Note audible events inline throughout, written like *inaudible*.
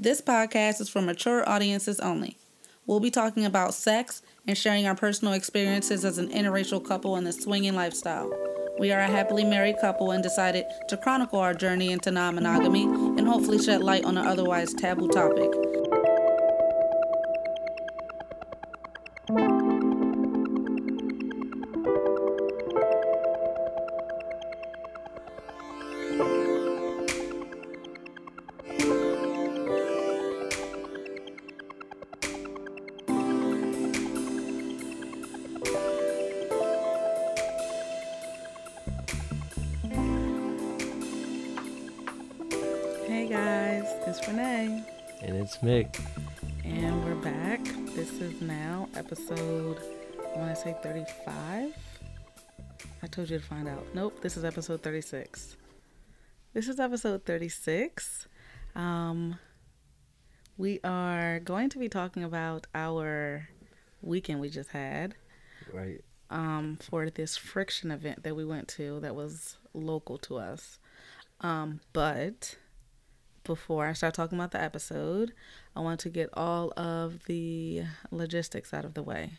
This podcast is for mature audiences only. We'll be talking about sex and sharing our personal experiences as an interracial couple in the swinging lifestyle. We are a happily married couple and decided to chronicle our journey into non monogamy and hopefully shed light on an otherwise taboo topic. And. And we're back. This is now episode, I want to say 35. I told you to find out. Nope, this is episode 36. This is episode 36. Um, we are going to be talking about our weekend we just had Right. um, for this friction event that we went to that was local to us. Um, but before I start talking about the episode, I want to get all of the logistics out of the way.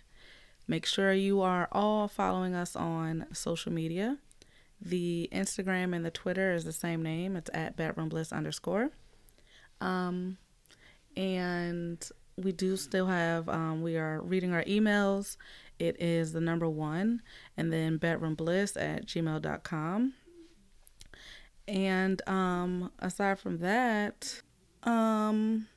Make sure you are all following us on social media. The Instagram and the Twitter is the same name. It's at bedroom bliss underscore. Um, and we do still have um, we are reading our emails it is the number one and then bedroom bliss at gmail.com and um aside from that um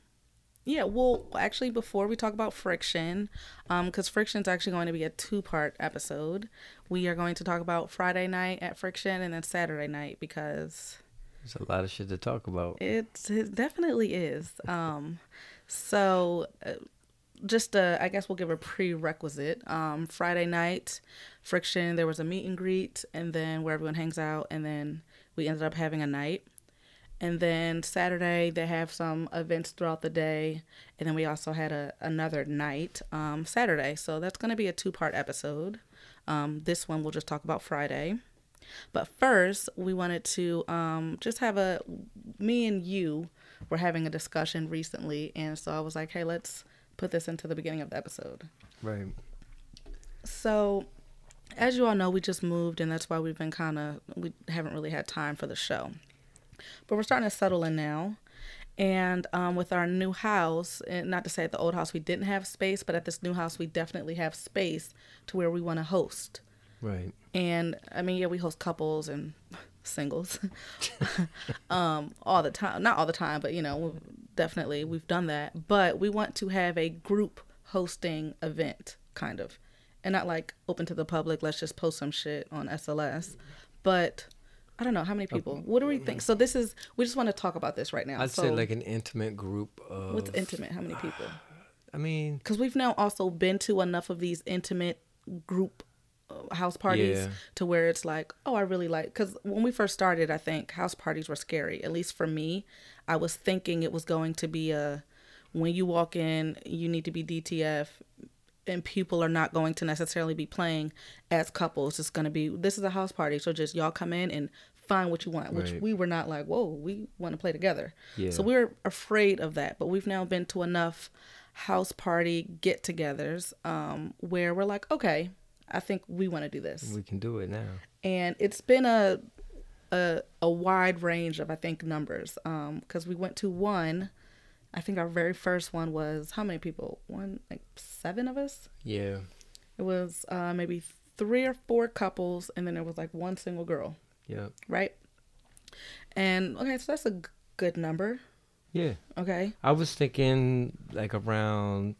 yeah well actually before we talk about friction um because friction is actually going to be a two part episode we are going to talk about friday night at friction and then saturday night because There's a lot of shit to talk about. it, it definitely is. *laughs* Um, so, uh, just uh, I guess we'll give a prerequisite. Um, Friday night, friction. There was a meet and greet, and then where everyone hangs out, and then we ended up having a night. And then Saturday they have some events throughout the day, and then we also had a another night um, Saturday. So that's going to be a two part episode. Um, this one we'll just talk about Friday. But first, we wanted to um, just have a me and you were having a discussion recently, and so I was like, hey, let's put this into the beginning of the episode. Right. So, as you all know, we just moved, and that's why we've been kind of we haven't really had time for the show. But we're starting to settle in now, and um, with our new house, and not to say at the old house we didn't have space, but at this new house we definitely have space to where we want to host. Right. And I mean, yeah, we host couples and *laughs* singles *laughs* um, all the time. Not all the time, but you know, definitely we've done that. But we want to have a group hosting event, kind of, and not like open to the public. Let's just post some shit on SLS. But I don't know how many people. What do we think? So this is. We just want to talk about this right now. I'd so say like an intimate group of. what's intimate? How many people? *sighs* I mean, Because we've now also been to enough of these intimate group uh, house parties Yeah. to where it's like, oh, I really like. Because when we first started, I think house parties were scary. At least for me, I was thinking it was going to be a when you walk in, you need to be DTF, and people are not going to necessarily be playing as couples. It's going to be this is a house party, so just y'all come in and find what you want. Which Right. we were not like, whoa, we want to play together. Yeah. So we were afraid of that, but we've now been to enough house party get-togethers um, where we're like, okay, I think we want to do this, we can do it now. and it's been a a, a wide range of I think numbers because we went to one. I think our very first one was how many people? One like seven of us. Yeah. It was uh, maybe three or four couples, and then there was like one single girl, Yeah. right? And okay, so that's a g- good number. Yeah. Okay, I was thinking like around,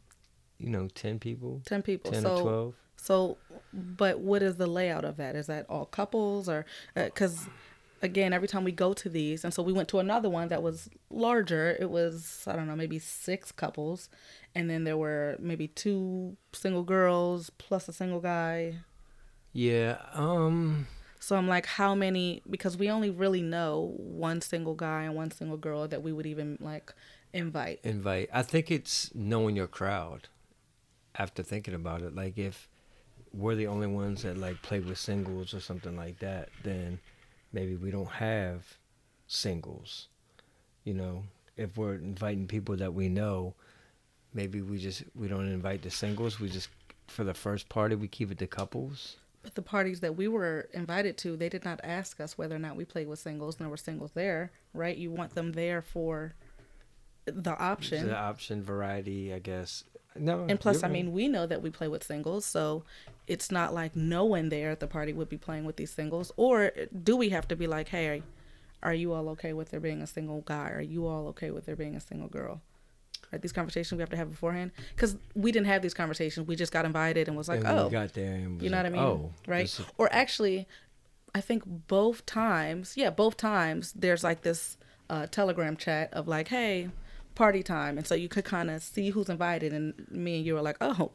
you know, 10 people, ten people. 10 so or 12. So, but what is the layout of that? Is that all couples or because again, every time we go to these, and so we went to another one that was larger. It was I don't know, maybe six couples, and then there were maybe two single girls plus a single guy. Yeah. Um, So I'm like, how many? Because we only really know one single guy and one single girl that we would even like invite. invite. I think it's knowing your crowd after thinking about it. Like if we're the only ones that like play with singles or something like that, then maybe we don't have singles, you know. if we're inviting people that we know, maybe we just we don't invite the singles. We just for the first party we keep it to couples. But the parties that we were invited to, they did not ask us whether or not we played with singles, and there were singles there, right? You want them there for the option. The option variety, I guess. No. And plus, I mean, we know that we play with singles, so it's not like no one there at the party would be playing with these singles. Or do we have to be like, hey, are you all okay with there being a single guy? Are you all okay with there being a single girl? Right, these conversations we have to have beforehand because we didn't have these conversations. We just got invited and was like, And oh, got there and was you know like, what I mean? Oh, right? is- Or actually, I think both times, yeah, both times there's like this uh, telegram chat of like, hey, party time. And so you could kind of see who's invited. And me and you were like, oh,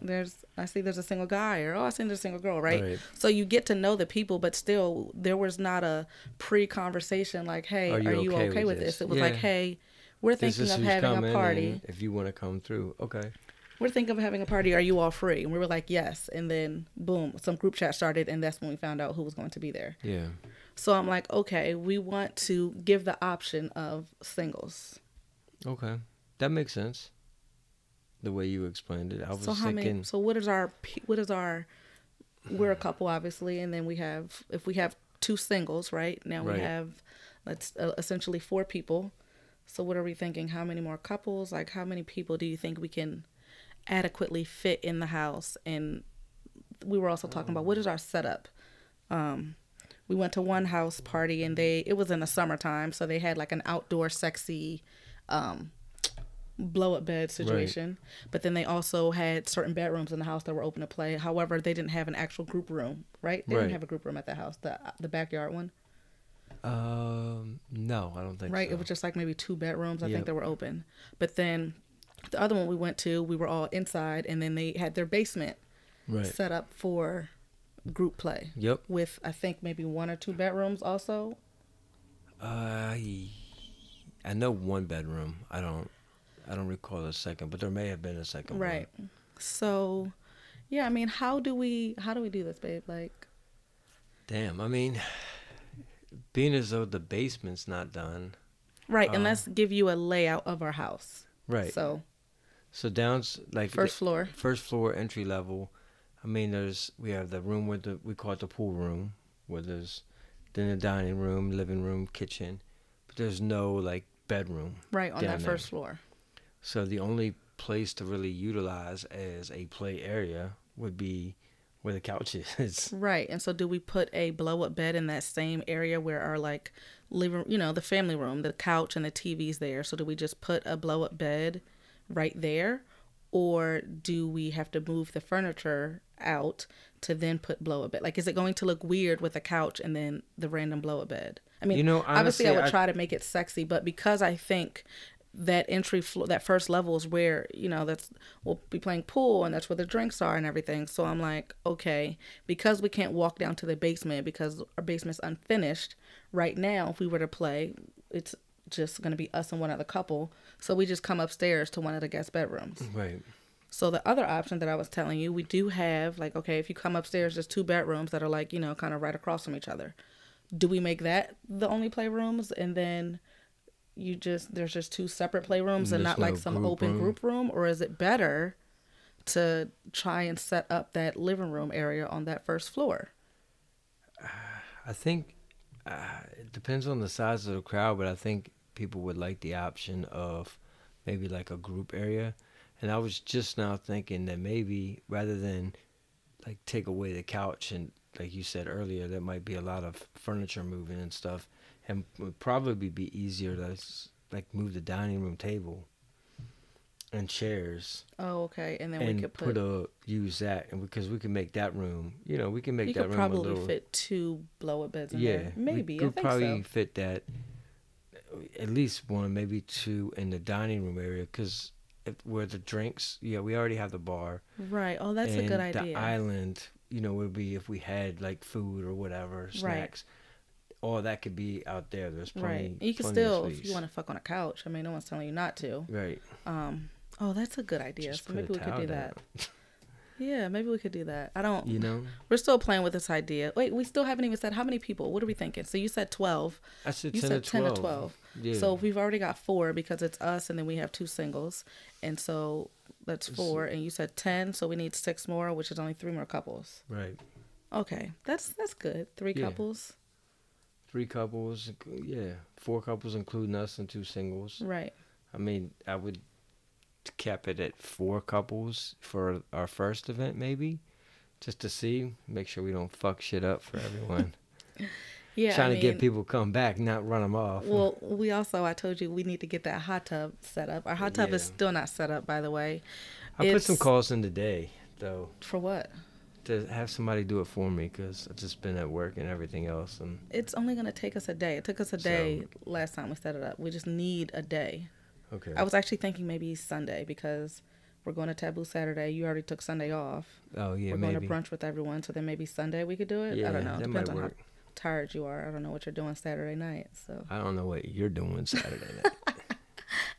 there's, I see there's a single guy or, oh, I see there's a single girl, right? Right. So you get to know the people, but still there was not a pre conversation like, hey, are you, okay, with this? It was like, hey, we're thinking of having a party If you want to come through, okay. we're thinking of having a party. Are you all free? And we were like, yes. And then boom, some group chat started, and that's when we found out who was going to be there. Yeah. So I'm like, okay, we want to give the option of singles. Okay. That makes sense. The way you explained it, I was So how thinking. many? So what is our? What is our? We're a *sighs* couple, obviously, and then we have if we have two singles, right? Now Right. we have, let's uh, essentially four people. So what are we thinking? How many more couples? Like how many people do you think we can adequately fit in the house? And we were also talking about what is our setup. Um, we went to one house party and they it was in the summertime, so they had like an outdoor sexy um, blow up bed situation. But then they also had certain bedrooms in the house that were open to play. However, they didn't have an actual group room, right? They Right. didn't have a group room at the house, the the backyard one, Um, no, I don't think right? so. It was just like maybe two bedrooms. I Yep. think that were open. But then the other one we went to, we were all inside, and then they had their basement right. set up for group play Yep. with I think maybe one or two bedrooms also. Uh, I know one bedroom. I don't. I don't recall a second, but there may have been a second. one. Right. So, yeah, I mean, how do we how do we do this, babe? Like, Damn. I mean, being as though the basement's not done. right, and Uh, let's give you a layout of our house. Right. So, So down's like first floor. first floor entry level. I mean, there's we have the room with the we call it the pool room, where there's then the dining room, living room, kitchen, there's no like bedroom. Right on that there. first floor. So the only place to really utilize as a play area would be where the couch *laughs* is. Right. And so do we put a blow up bed in that same area where our like living, you know, the family room, the couch and the TV's there. So do we just put a blow up bed right there or do we have to move the furniture out to then put blow up bed? Like is it going to look weird with a couch and then the random blow up bed? I mean, You know, obviously I would I- try to make it sexy, but because I think that entry floor, that first level is where you know that's we'll be playing pool and that's where the drinks are and everything. So I'm like, okay, because we can't walk down to the basement because our basement's unfinished right now. If we were to play, it's just gonna be us and one other couple. So we just come upstairs to one of the guest bedrooms. right. So the other option that I was telling you, we do have like okay, if you come upstairs, there's two bedrooms that are like you know kind of right across from each other. Do we make that the only playrooms and then you just there's just two separate playrooms and There's not like some open room? group room, or is it better to try and set up that living room area on that first floor? I think uh, it depends on the size of the crowd, but I think people would like the option of maybe like a group area. And I was just now thinking that maybe rather than like take away the couch and like you said earlier, there might be a lot of furniture moving and stuff, and would probably be easier to like move the dining room table and chairs Oh, okay, and then we could put, put. a use that and because we can make that room, you know, we can make you that could room a probably little fit two blow up beds in yeah, there. Maybe we could probably so. fit that. Uh, at least one, maybe two in the dining room area, because where the drinks, yeah, we already have the bar. Right. Oh, that's a and good The idea. island, you know, would be if we had like food or whatever snacks. Right. All that could be out there. There's plenty. right. You can still, if you want to fuck on a couch. I mean, no one's telling you not to. Right. Um. Oh, that's a good idea. Just so maybe we could do down. that. Yeah, maybe we could do that. I don't. You know, We're still playing with this idea. Wait, we still haven't even said how many people. What are we thinking? So you said twelve. I said You ten said to ten to twelve. Yeah. So we've already got four because it's us, and then we have two singles, and so that's four. And you said ten, so we need six more, which is only three more couples. right, Okay, that's that's good. Three Yeah. couples, three couples. Yeah, four couples including us and two singles. right? I mean, I would cap it at four couples for our first event, maybe, just to see, make sure we don't fuck shit up for everyone. *laughs* Yeah, Trying I to get mean, people come back, not run them off. Well, we also I told you we need to get that hot tub set up. Our hot tub is still not set up, by the way. I put some calls in today, though, For what? to have somebody do it for me because I've just been at work and everything else. And It's only gonna take us a day. It took us a So- day last time we set it up. We just need a day. okay, I was actually thinking maybe Sunday because we're going to Taboo Saturday. You already took Sunday off. oh yeah, we're maybe. going to brunch with everyone, so then maybe Sunday we could do it. yeah, I don't know. that Depends might on work. how tired you are. I don't know what you're doing Saturday night. So I don't know what you're doing Saturday *laughs* night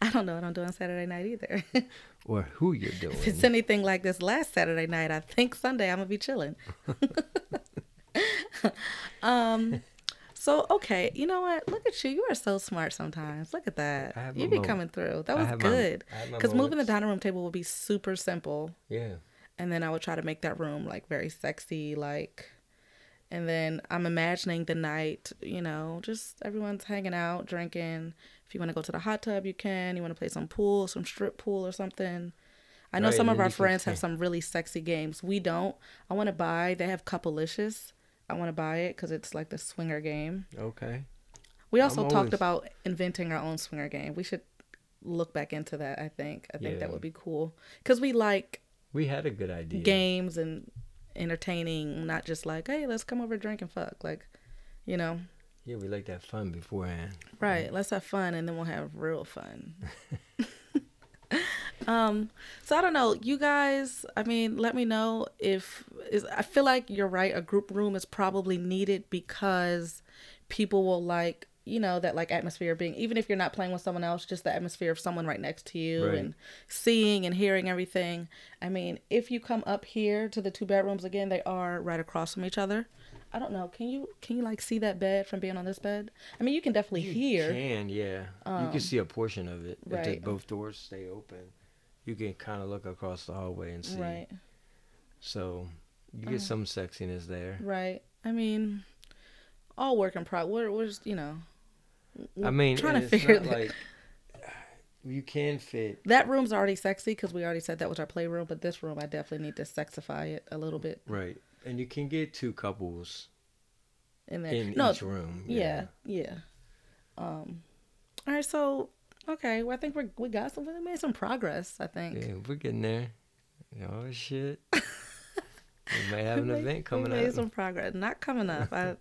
I don't know what I'm doing Saturday night either. *laughs* or who you're doing. if it's anything like this last Saturday night, I think Sunday I'm gonna be chilling. *laughs* um, so okay, you know what? Look at you. You are so smart sometimes. Look at that. I have You be mo- coming through. That was good. I have my Because moving the dining room table would be super simple, Yeah, and then I would try to make that room like very sexy, like. And then I'm imagining the night, you know, just everyone's hanging out, drinking. If you want to go to the hot tub, you can. You want to play some pool, some strip pool or something. I know Right, some of our friends have some really sexy games. We don't. I want to buy. They have Coupleicious. I want to buy it because it's like the swinger game. okay. We also talked about inventing our own swinger game. We should look back into that. I think. I think that would be cool because we like We had a good idea. games and entertaining, not just like, hey, let's come over, drink and fuck. Like, you know, Yeah, we like that fun beforehand. right? Let's have fun and then we'll have real fun. *laughs* *laughs* um, so I don't know, you guys. I mean, let me know if is. I feel like you're right. A group room is probably needed because people will like you know that like atmosphere of being even if you're not playing with someone else just the atmosphere of someone right next to you Right. and seeing and hearing everything i mean if you come up here to the two bedrooms again they are right across from each other i don't know can you can you like see that bed from being on this bed i mean you can definitely hear Can yeah, you can see a portion of it if Um, right. both doors stay open. You can kind of look across the hallway and see. right So you get some sexiness there. right i mean all work in progress we're, we're just you know I mean, trying to figure that like you can fit. that room's already sexy because we already said that was our playroom but this room i definitely need to sexify it a little bit Right, and you can get two couples in there in no each room. Yeah, yeah. Um, all right, so okay, well, I think we we got some. We made some progress. I think. yeah, we're getting there. Oh shit, *laughs* we may have an made- event coming up. we made up. some progress. Not coming up. I,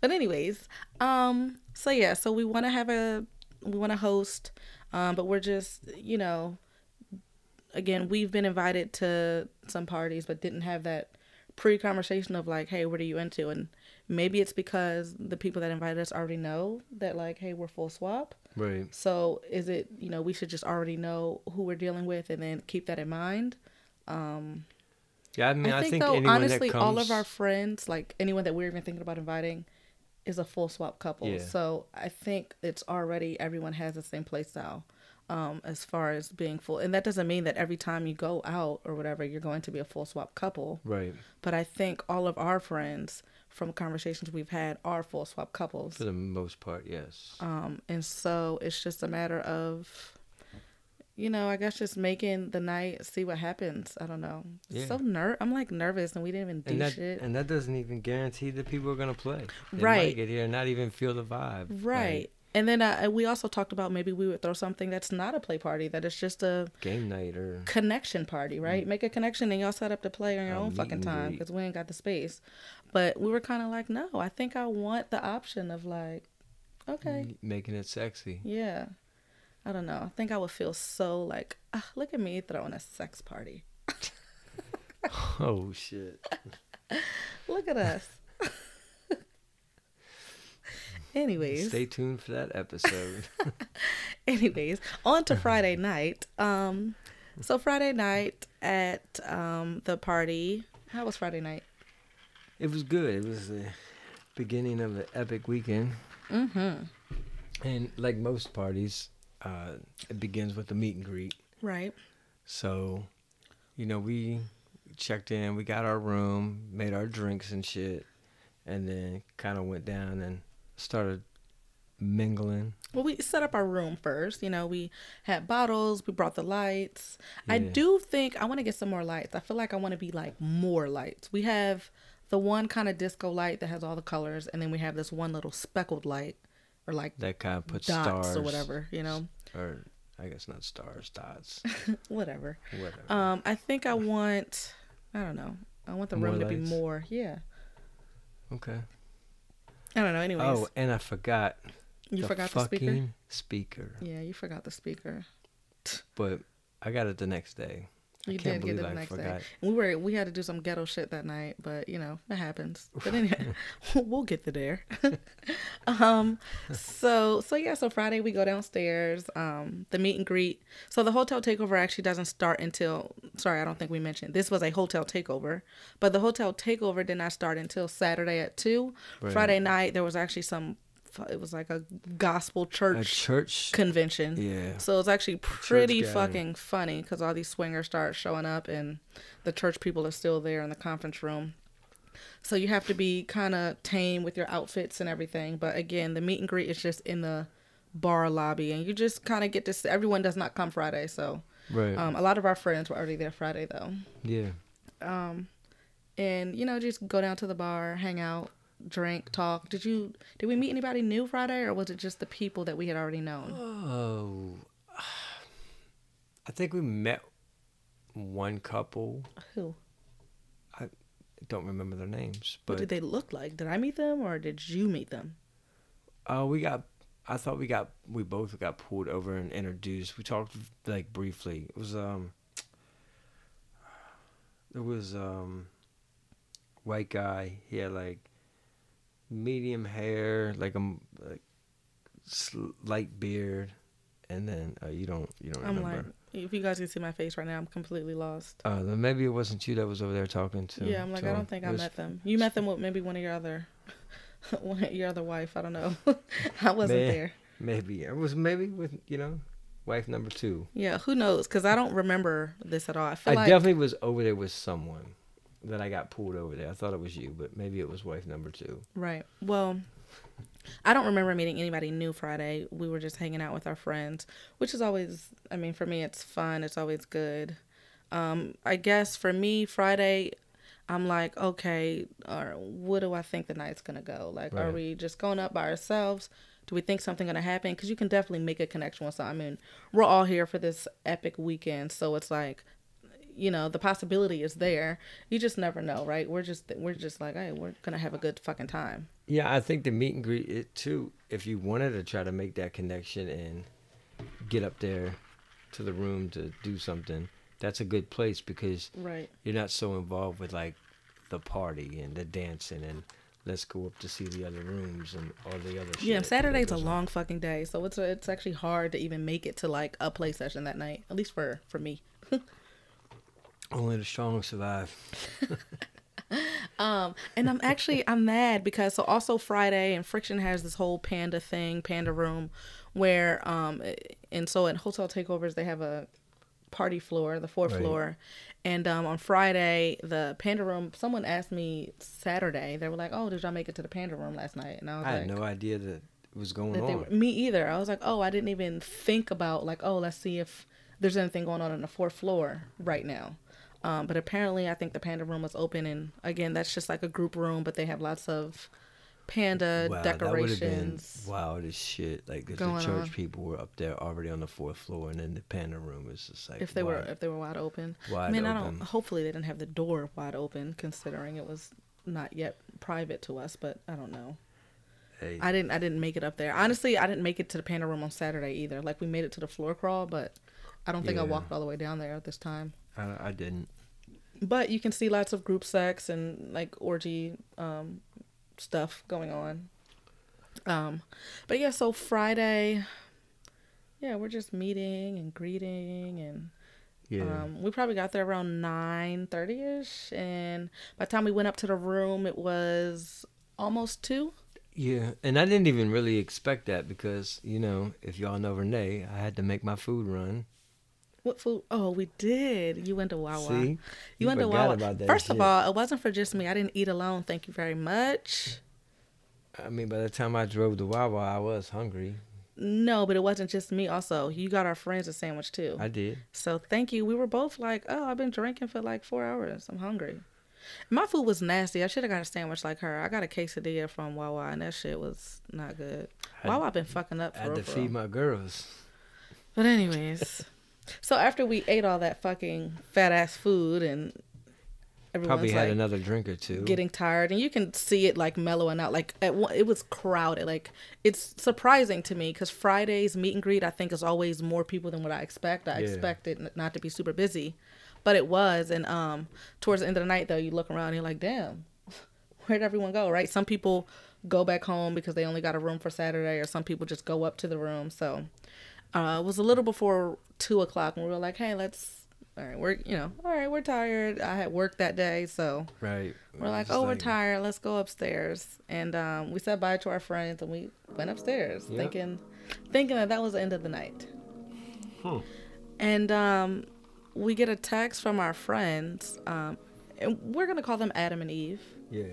but anyways, um, so yeah, so we want to have a we want to host, um, but we're just you know, again, we've been invited to some parties, but didn't have that pre-conversation of like, hey, what are you into? And maybe it's because the people that invited us already know that like, hey, we're full swap. Right. So is it you know we should just already know who we're dealing with and then keep that in mind. Yeah, I mean, I I think, think, though honestly comes, all of our friends like anyone that we're even thinking about inviting is a full swap couple. Yeah. So I think it's already everyone has the same play style. Um, as far as being full, and that doesn't mean that every time you go out or whatever, you're going to be a full swap couple. right But I think all of our friends, from conversations we've had, are full swap couples. for the most part, yes. Um, and so it's just a matter of, you know, I guess just making the night, see what happens. I don't know. Yeah. So ner, I'm like nervous, and we didn't even do and that shit. and that doesn't even guarantee that people are gonna play. They Right. Might get here and not even feel the vibe. right. Like, and then uh, we also talked about maybe we would throw something that's not a play party, that is just a game night or connection party, right? Make a connection and y'all set up to play on your. A own fucking time because we ain't got the space. But we were kind of like, no, I think I want the option of like, okay, making it sexy. Yeah. I don't know. I think I would feel so like, ah, look at me throwing a sex party. *laughs* Oh shit. *laughs* Look at us. *laughs* anyways, Stay tuned for that episode. anyways, on to Friday night. Um, So Friday night at um, the party. How was Friday night? It was good. It was the beginning of an epic weekend. Mm-hmm. And like most parties, uh, it begins with the meet and greet. Right. So, you know, we checked in, we got our room, made our drinks and shit, and then kind of went down and started mingling. Well, we set up our room first. You know, we had bottles, we brought the lights. I do think I want to get some more lights. I feel like I want to be like more lights. We have the one kind of disco light that has all the colors, and then we have this one little speckled light or like That kind of puts dots stars or whatever, you know, Or I guess not stars, dots, *laughs* whatever. whatever. Um, I think I want, I don't know, I want the More room to be more, yeah. okay. I don't know. Anyways, Oh, and I forgot. you the forgot the speaker. speaker. Yeah, you forgot the speaker. But I got it the next day. You did get it the I next day. forgot. We were we had to do some ghetto shit that night, but you know it happens. But anyway, *laughs* *laughs* we'll get to there. *laughs* um, so so yeah, so Friday we go downstairs. Um, the meet and greet. So the hotel takeover actually doesn't start until. Sorry, I don't think we mentioned this was a hotel takeover, but the hotel takeover did not start until Saturday at two. Right. Friday night there was actually some. It was like a gospel A church church. convention. Yeah. So it's actually pretty fucking funny because all these swingers start showing up and the church people are still there in the conference room. So you have to be kind of tame with your outfits and everything. But again, the meet and greet is just in the bar lobby and you just kind of get to see, everyone does not come Friday. So Right. um, a lot of our friends were already there Friday though. yeah. Um, and you know, just go down to the bar, hang out, drink, talk. Did you, did we meet anybody new Friday or was it just the people that we had already known? Oh. I think we met one couple. Who? I don't remember their names, What but did they look like? Did I meet them or did you meet them? uh, we got. I thought we got. We both got pulled over and introduced. We talked like briefly. It was um. There was um. White guy. He had like medium hair, like a like light beard, and then uh, you don't you don't I'm remember. like, if you guys can see my face right now, I'm completely lost. Uh, then maybe it wasn't you that was over there talking to. yeah, I'm like, I don't think It I was- met them. You met them with maybe one of your other, *laughs* one of your other wife. I don't know. *laughs* I wasn't Man. there. Maybe it was maybe with you know, wife number two. Yeah, who knows? Because I don't remember this at all. I feel I like definitely was over there with someone that I got pulled over there. I thought it was you, but maybe it was wife number two. right. Well, I don't remember meeting anybody new Friday. We were just hanging out with our friends, which is always. I mean, for me, it's fun. It's always good. Um, I guess for me, Friday, I'm like, okay, or what do I think the night's gonna go? Like, are we just going up by ourselves? Do we think something gonna happen? Because you can definitely make a connection with someone. I mean, we're all here for this epic weekend, so it's like, you know, the possibility is there. You just never know, right? We're just we're just like, hey, we're gonna have a good fucking time. Yeah, I think the meet and greet it too. If you wanted to try to make that connection and get up there to the room to do something, that's a good place because Right. you're not so involved with like the party and the dancing and let's go up to see the other rooms and all the other shit. Yeah, Saturday's a long fucking day, so it's it's actually hard to even make it to like a play session that night. At least for for me. *laughs* Only the strong survive. *laughs* Um, and I'm actually I'm mad because so also Friday and Friction has this whole panda thing, panda room, where um, and so at hotel takeovers they have a party floor, the fourth Right. floor, and um on Friday the panda room. Someone asked me Saturday, they were like, "Oh, did y'all make it to the panda room last night?" And I was I like, had no idea that it was going that on. were, me either. I was like, oh, I didn't even think about like, oh, let's see if there's anything going on on the fourth floor right now. Um, but apparently, I think the panda room was open, and again, that's just like a group room, but they have lots of panda wow, that would have been decorations. wild as shit. Like the church on. people were up there already on the fourth floor, and then the panda room was just like If they were if they were wide open, wide I mean, I open. don't. Hopefully, they didn't have the door wide open, considering it was not yet private to us. But I don't know. Hey, I didn't. I didn't make it up there. Honestly, I didn't make it to the panda room on Saturday either. Like we made it to the floor crawl, but I don't think I walked all the way down there at this time. I, I didn't. But you can see lots of group sex and like orgy um, stuff going on. Um, but yeah, so Friday, yeah, we're just meeting and greeting and Yeah. Um, we probably got there around nine thirty ish, and by the time we went up to the room, it was almost two. Yeah, and I didn't even really expect that because you know, if y'all know Renee, I had to make my food run. What food? Oh, we did. You went to Wawa. See, you, You went to Wawa. First of all, it wasn't for just me. I didn't eat alone. Thank you very much. I mean, by the time I drove to Wawa, I was hungry. No, but it wasn't just me. Also, you got our friends a sandwich too. I did. So thank you. We were both like, "Oh, I've been drinking for like four hours. I'm hungry." My food was nasty. I should have got a sandwich like her. I got a quesadilla from Wawa, and that shit was not good. I- Wawa been fucking up I had to feed my girls. But anyways, *laughs* so after we ate all that fucking fat ass food, and everyone's Probably had like another drink or two. getting tired, and you can see it like mellowing out. Like at one, it was crowded. Like it's surprising to me because Fridays meet and greet I think is always more people than what I expect. I Yeah. expect it not to be super busy, but it was. And um, towards the end of the night though, you look around and you're like, damn, *laughs* where'd everyone go? Right? Some people go back home because they only got a room for Saturday, or some people just go up to the room. So uh, it was a little before two o'clock, and we were like, hey, let's. All right, we're you know, all right, we're tired. I had work that day, so Right. we're like, oh, we're tired. Let's go upstairs. And um, we said bye to our friends and we went upstairs, Yep. thinking, thinking that that was the end of the night. Hmm. And um, we get a text from our friends, um, and we're gonna call them Adam and Eve. Yeah.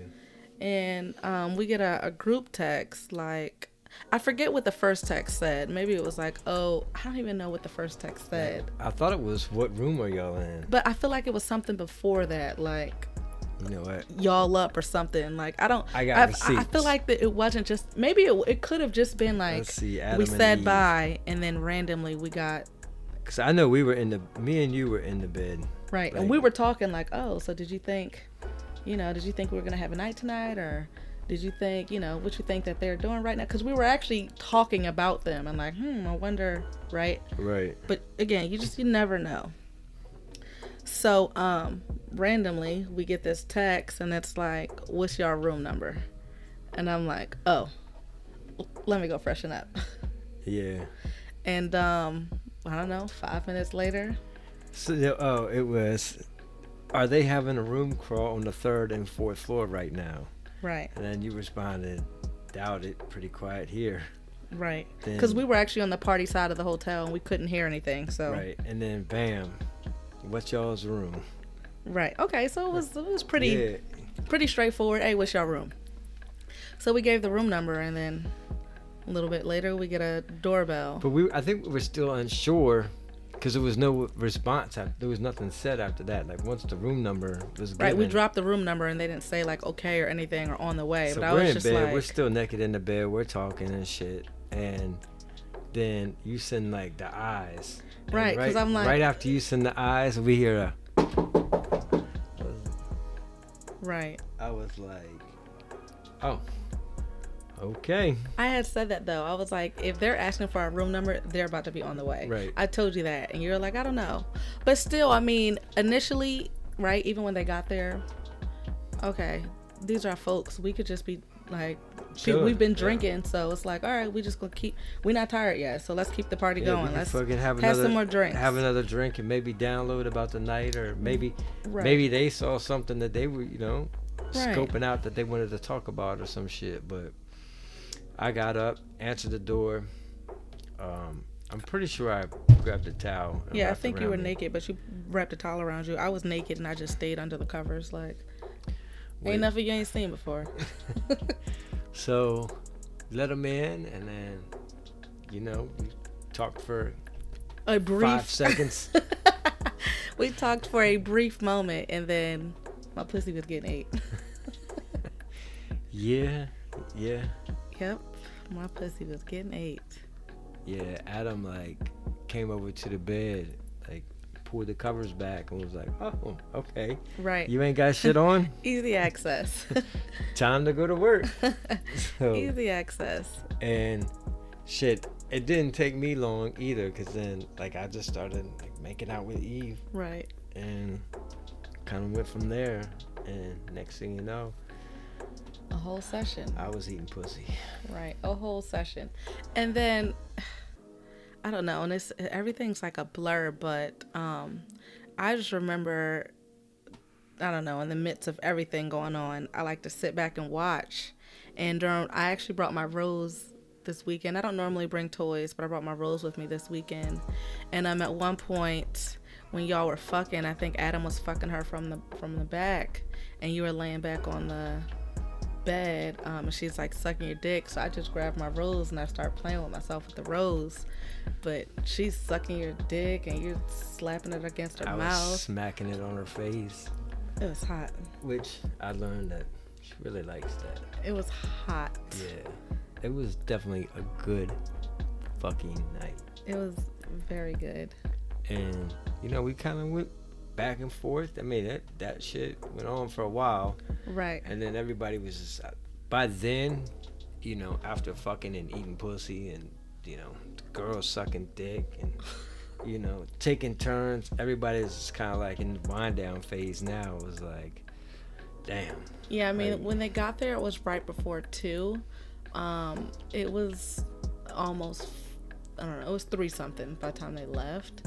And um, we get a, a group text like. I forget what the first text said. Maybe it was like, "Oh, I don't even know what the first text said." I thought it was what room are y'all in? But I feel like it was something before that, like You know what? y'all up or something. Like I don't. I got I, I feel like that it wasn't just. Maybe it, it could have just been like see. We said Eve. bye and then randomly we got Cause I know we were in the. Me and you were in the bed. right and we were talking like oh so did you think, you know did you think we were gonna have a night tonight or did you think you know what you think that they're doing right now because we were actually talking about them and like hmm I wonder right Right. but again you just you never know so um randomly we get this text and it's like what's your room number and i'm like oh let me go freshen up *laughs* Yeah. and um i don't know five minutes later So oh, it was. Are they having a room crawl on the third and fourth floor right now? Right And then you responded, "Doubt it. Pretty quiet here." right because we were actually on the party side of the hotel and we couldn't hear anything so Right. And then bam, what's y'all's room? right okay so it was it was pretty Yeah. pretty straightforward. Hey, what's your room? So we gave the room number, and then a little bit later we get a doorbell. But we, I think we were still unsure because there was no response. af- There was nothing said after that. Like once the room number was given. Right, we dropped the room number, and they didn't say like okay or anything or on the way. So but I we're was in just bed. like, We're still naked in the bed. We're talking and shit. And then you send like the eyes. And Right, 'cause I'm like- Right after you send the eyes, we hear a. right. I was like, oh, okay. I had said that though. I was like, if they're asking for our room number, they're about to be on the way. Right. I told you that, and you're like, I don't know. But still, I mean, initially, right, even when they got there, okay, these are our folks. We could just be like, Sure, we've been yeah. drinking, so it's like, all right, we just gonna keep. We're not tired yet, so let's keep the party Yeah, going. Let's fucking have have another, some more drinks. Have another drink and maybe download about the night, or maybe Right. maybe they saw something that they were, you know, Right. scoping out that they wanted to talk about or some shit. But I got up, answered the door. Um, I'm pretty sure I grabbed a towel. Yeah, I think you were me. naked, but you wrapped a towel around you. I was naked and I just stayed under the covers. Like, Wait. ain't nothing you ain't seen before. *laughs* *laughs* So let him in, and then you know we talked for A brief. five seconds. *laughs* we talked for a brief moment, and then my pussy was getting ate. yeah, yeah, yep, my pussy was getting ate. yeah. Adam like came over to the bed, like pulled the covers back, and was like, "Oh, okay, Right. you ain't got shit on. *laughs* Easy access. *laughs* Time to go to work." *laughs* So, Easy access. and shit, it didn't take me long either, cause then like I just started like making out with Eve. Right. and kind of went from there. And next thing you know, A whole session. I was eating pussy. Right. A whole session. And then *sighs* I don't know, and it's everything's like a blur. But um, I just remember, I don't know, in the midst of everything going on, I like to sit back and watch. And during, I actually brought my rose this weekend. I don't normally bring toys, but I brought my rose with me this weekend. And um, at one point when y'all were fucking, I think Adam was fucking her from the from the back, and you were laying back on the bed um, and she's like sucking your dick so i just grabbed my rose and i start playing with myself with the rose. But she's sucking your dick and you're slapping it against her I mouth. was smacking it on her face, it was hot. Which I learned that she really likes that. it was hot. Yeah, it was definitely a good fucking night. it was very good. And you know we kind of went back and forth. I mean that that shit went on for a while, right and then everybody was just by then, you know, after fucking and eating pussy and you know, girls sucking dick and *laughs* you know taking turns. Everybody's kind of like in the wind down phase now. It was like, damn. yeah i mean Like- when they got there it was right before two um it was almost i don't know it was three something by the time they left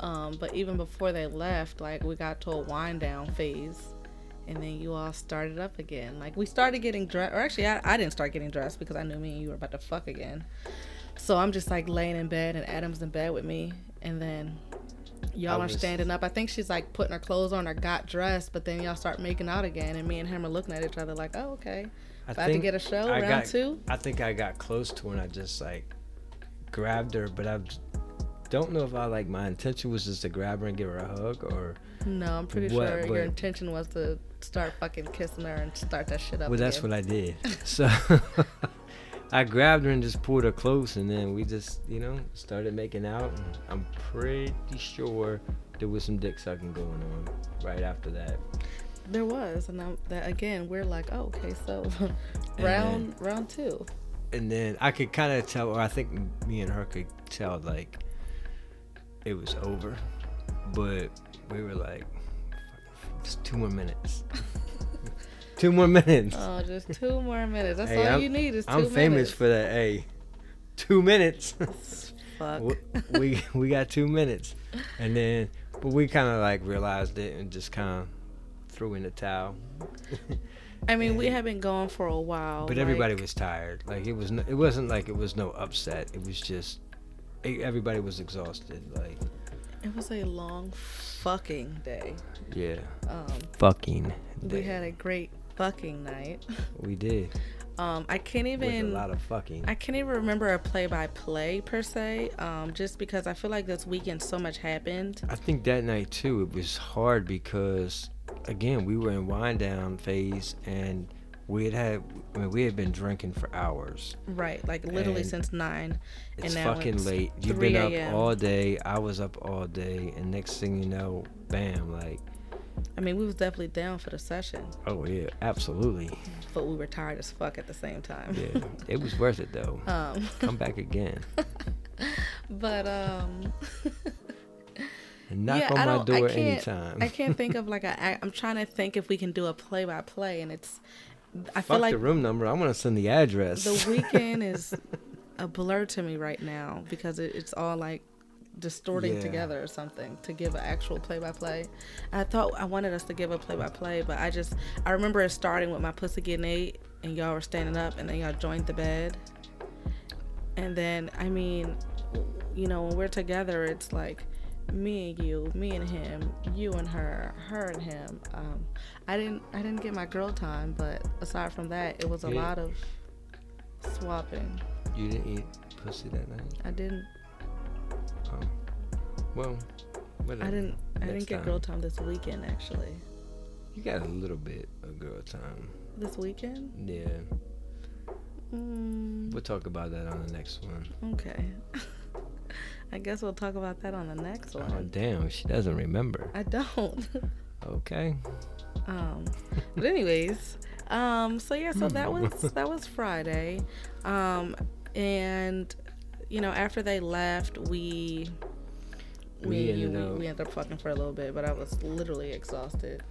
um but even before they left like we got to a wind down phase and then you all started up again. Like we started getting dressed or actually I, I didn't start getting dressed because i knew me and you were about to fuck again. So i'm just like laying in bed and adam's in bed with me and then y'all are standing up. I think she's like putting her clothes on or got dressed but then y'all start making out again and me and him are looking at each other like oh okay. I about to get a show I round got, two I think I got close to her and I just like grabbed her, but I don't know if I like my intention was just to grab her and give her a hug or. no i'm pretty What- sure your intention was to start fucking kissing her and start that shit up Well, that's again. what I did. *laughs* So *laughs* I grabbed her and just pulled her close, and then we just, you know, started making out. And I'm pretty sure there was some dick sucking going on right after that. there was and I'm, that again we're like oh okay so *laughs* round round two And then I could kind of tell, or I think me and her could tell, like it was over. But we were like, just two more minutes. *laughs* two more minutes. oh just two more minutes that's Hey, all I'm- you need is 2 I'm minutes famous for that. Hey, two minutes. *laughs* fuck W- we we got two minutes, and then but we kind of like realized it and just kind of threw in the towel. I mean, we had been going for a while. But everybody was tired. Like it was, no, it wasn't like it was no upset. It was just everybody was exhausted. Like It was a long fucking day. yeah, Um, fucking. we day. had a great fucking night. *laughs* we did Um, I can't with a even. lot of fucking. I can't even remember a play-by-play per se. Um, just because I feel like this weekend so much happened. I think that night too, it was hard because, again, we were in wind down phase and we had had, I mean, we had been drinking for hours. Right, like literally And since nine. It's fucking it's late. You've been up all day. I was up all day, and next thing you know, bam! Like, I mean, we was definitely down for the session, oh yeah, absolutely. but we were tired as fuck at the same time. Yeah, *laughs* it was worth it though. Um, Come back again *laughs* but um, knock yeah, on I my door I can't. anytime. I can't think *laughs* of like a. I'm trying to think if we can do a play-by-play, and it's. I feel Fuck like the room number. I want to send the address. the weekend is *laughs* a blur to me right now because it, it's all like distorting Yeah. together or something to give an actual play-by-play. I thought I wanted us to give a play-by-play, but I just I remember it starting with my pussy getting ate and y'all were standing up and then y'all joined the bed. And then I mean, you know, when we're together, it's like me and you, me and him, you and her, her and him. Um, I didn't I didn't get my girl time, but aside from that, it was a You lot of swapping. you didn't eat pussy that night. I didn't Oh, well, whatever. I didn't I didn't get time. girl time this weekend actually. You got a little bit of girl time. This weekend? Yeah, Mm, we'll talk about that on the next one. okay. *laughs* I guess we'll talk about that on the next Oh one. damn, she doesn't remember. I don't. *laughs* Okay. Um, but anyways, um, so yeah, so that *laughs* was that was Friday, um, and you know after they left, we We ended we, we ended up fucking for a little bit, but I was literally exhausted.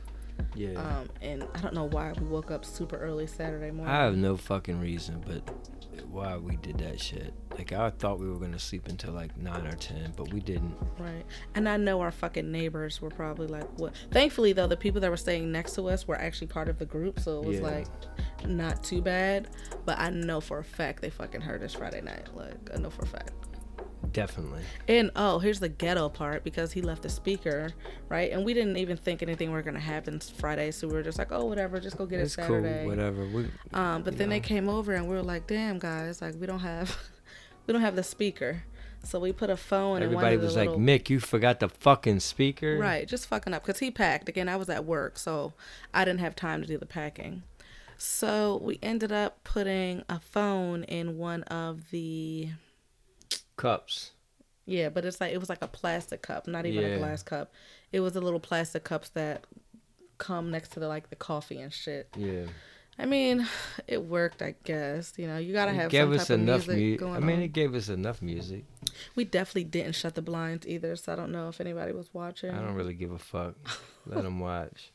Yeah. Um, and I don't know why we woke up super early Saturday morning. I have no fucking reason, but why we did that shit. Like I thought we were gonna sleep until like nine or ten, but we didn't. Right. And I know our fucking neighbors were probably like, what? Thankfully, though, the people that were staying next to us were actually part of the group. So it was Yeah. like not too bad. But I know for a fact they fucking heard us Friday night. Like, I know for a fact. Definitely. And oh, here's the ghetto part because he left the speaker, right? And we didn't even think anything were gonna happen Friday, so we were just like, oh, whatever, just go get It's it cool. Whatever. We, Um, but then they came over and we were like, damn, guys, like we don't have, we don't have the speaker, so we put a phone. in one everybody of the was like, little- Mick, you forgot the fucking speaker. Right, just fucking up because he packed. Again, I was at work, so I didn't have time to do the packing. So we ended up putting a phone in one of the Cups. yeah, but it's like it was like a plastic cup, not even Yeah. a glass cup. It was the little plastic cups that come next to the like the coffee and shit. Yeah. I mean, it worked, I guess. You know, you gotta It have gave some us type of enough music music. going I mean, on. it gave us enough music. We definitely didn't shut the blinds either, so I don't know if anybody was watching. I don't really give a fuck. *laughs* Let them watch.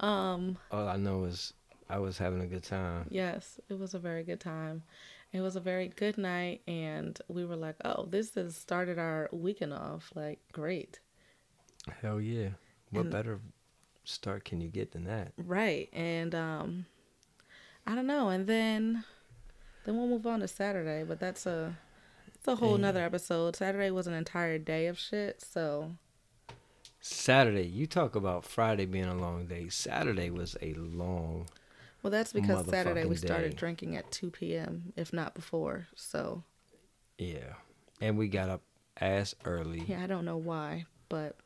Um. All I know is I was having a good time. Yes, it was a very good time. It was a very good night, and we were like, "Oh, this has started our weekend off like great." Hell yeah. What And- better start can you get than that? Right, and um, I don't know, and then then we'll move on to Saturday, but that's a it's a whole nother episode. Saturday was an entire day of shit, so Saturday, you talk about Friday being a long day. Saturday was a long. well, that's because Saturday we started day. drinking at two p.m. if not before. So Yeah. And we got up ass early. yeah, I don't know why, but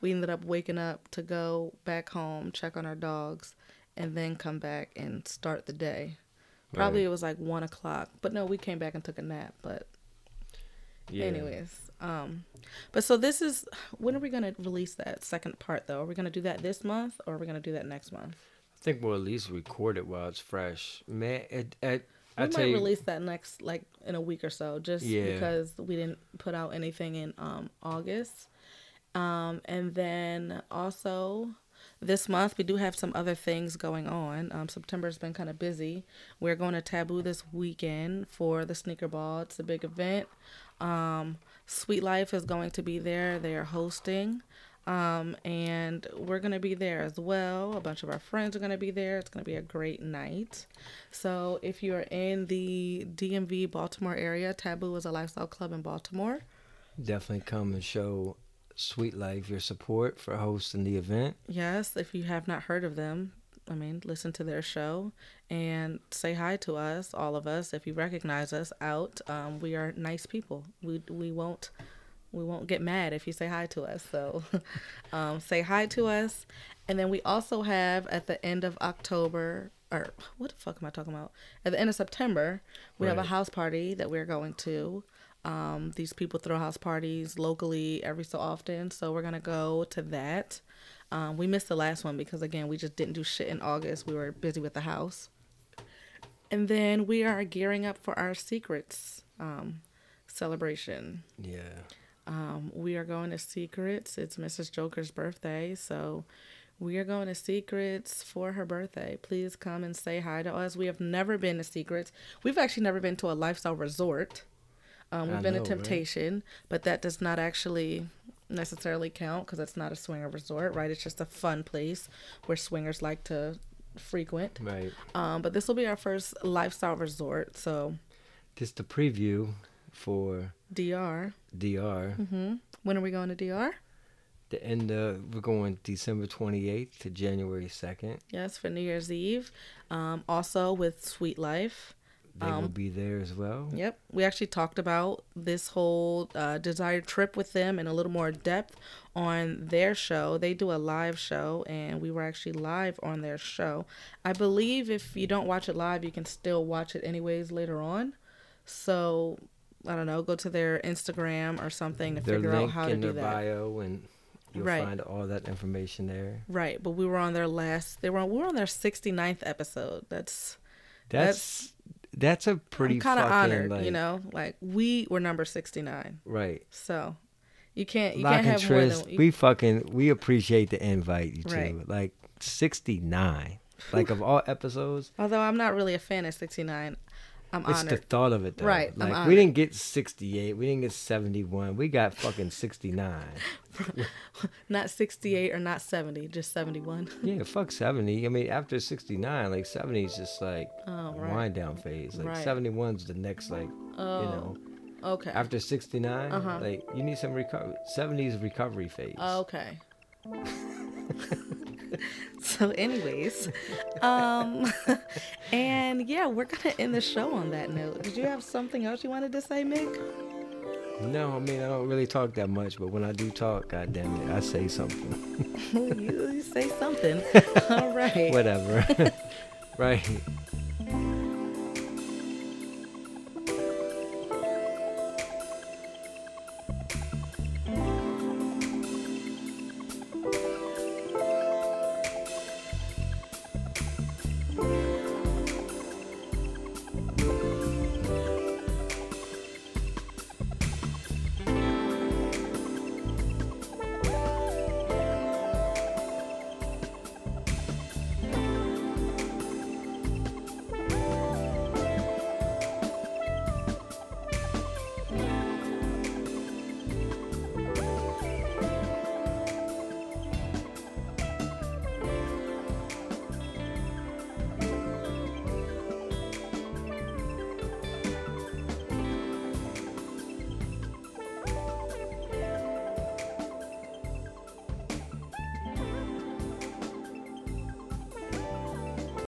we ended up waking up to go back home, check on our dogs, and then come back and start the day. Probably Right. it was like one o'clock, but no, we came back and took a nap. But Yeah. anyways, um, but so this is when are we gonna release that second part though? Are we gonna do that this month or are we gonna do that next month? I think we'll at least record it while it's fresh. Man, it, it, We I might tell you, release that next like in a week or so, just Yeah. because we didn't put out anything in um August. Um, and then also this month we do have some other things going on. Um, September's been kind of busy. We're going to Taboo this weekend for the sneaker ball. It's a big event. Um, Sweet Life is going to be there. They are hosting. Um, and we're going to be there as well. A bunch of our friends are going to be there. It's going to be a great night. So if you're in the DMV Baltimore area, Taboo is a lifestyle club in Baltimore. definitely come and show Sweet Life your support for hosting the event. Yes, if you have not heard of them, I mean, listen to their show and say hi to us, all of us. If you recognize us out, um, we are nice people. We we won't we won't get mad if you say hi to us. So *laughs* um, say hi to us, and then we also have at the end of October or what the fuck am I talking about? At the end of September, we have a house party that we're going to. Um, these people throw house parties locally every so often, so we're gonna go to that. Um, we missed the last one because again, we just didn't do shit in August. We were busy with the house, and then we are gearing up for our secrets um, celebration. Yeah. Um, we are going to Secrets. It's Mrs. Joker's birthday, so we are going to Secrets for her birthday. Please come and say hi to us. We have never been to Secrets. We've actually never been to a lifestyle resort. Um, we've I been know, right? Temptation, but that does not actually necessarily count because it's not a swinger resort, right? It's just a fun place where swingers like to frequent. Right. Um, but this will be our first lifestyle resort, so Just the preview for DR. DR. hmm When are we going to DR? The end of we're going December 28th to January 2nd. Yes, for New Year's Eve. Um, also with Sweet Life. They will Um, be there as well. Yep. We actually talked about this whole uh, desired trip with them in a little more depth on their show. They do a live show, and we were actually live on their show. I believe if you don't watch it live, you can still watch it anyways later on. So, I don't know, go to their Instagram or something to Their figure out how to do their that. bio and you'll Right. find all that information there. Right, but we were on their last. They were on, we were on their 69th episode. That's That's that's, a pretty kind of honored, like, you know. Like we were number 69, Right. so you can't you Lock can't have more than you, we fucking we appreciate the invite you two. Right. Like 69. Like of all episodes, Although I'm not really a fan of 69, I'm it's honored. the thought of it, though. Right, Like we didn't get 68. We didn't get 71. We got fucking 69. *laughs* not 68 or not 70, just 71. *laughs* yeah, fuck 70. I mean, after 69, like 70 is just like Oh, a right. wind down phase. Like Right. 71's the next, like Oh, you know, okay. after 69, Uh-huh. like you need some recovery. 70's recovery phase. Okay. *laughs* *laughs* so, anyways, um, *laughs* and yeah, we're gonna end the show on that note. Did you have something else you wanted to say, Mick? No, I mean I don't really talk that much, but when I do talk, god damn it, I say something. *laughs* you, you say something. All right. Whatever. right.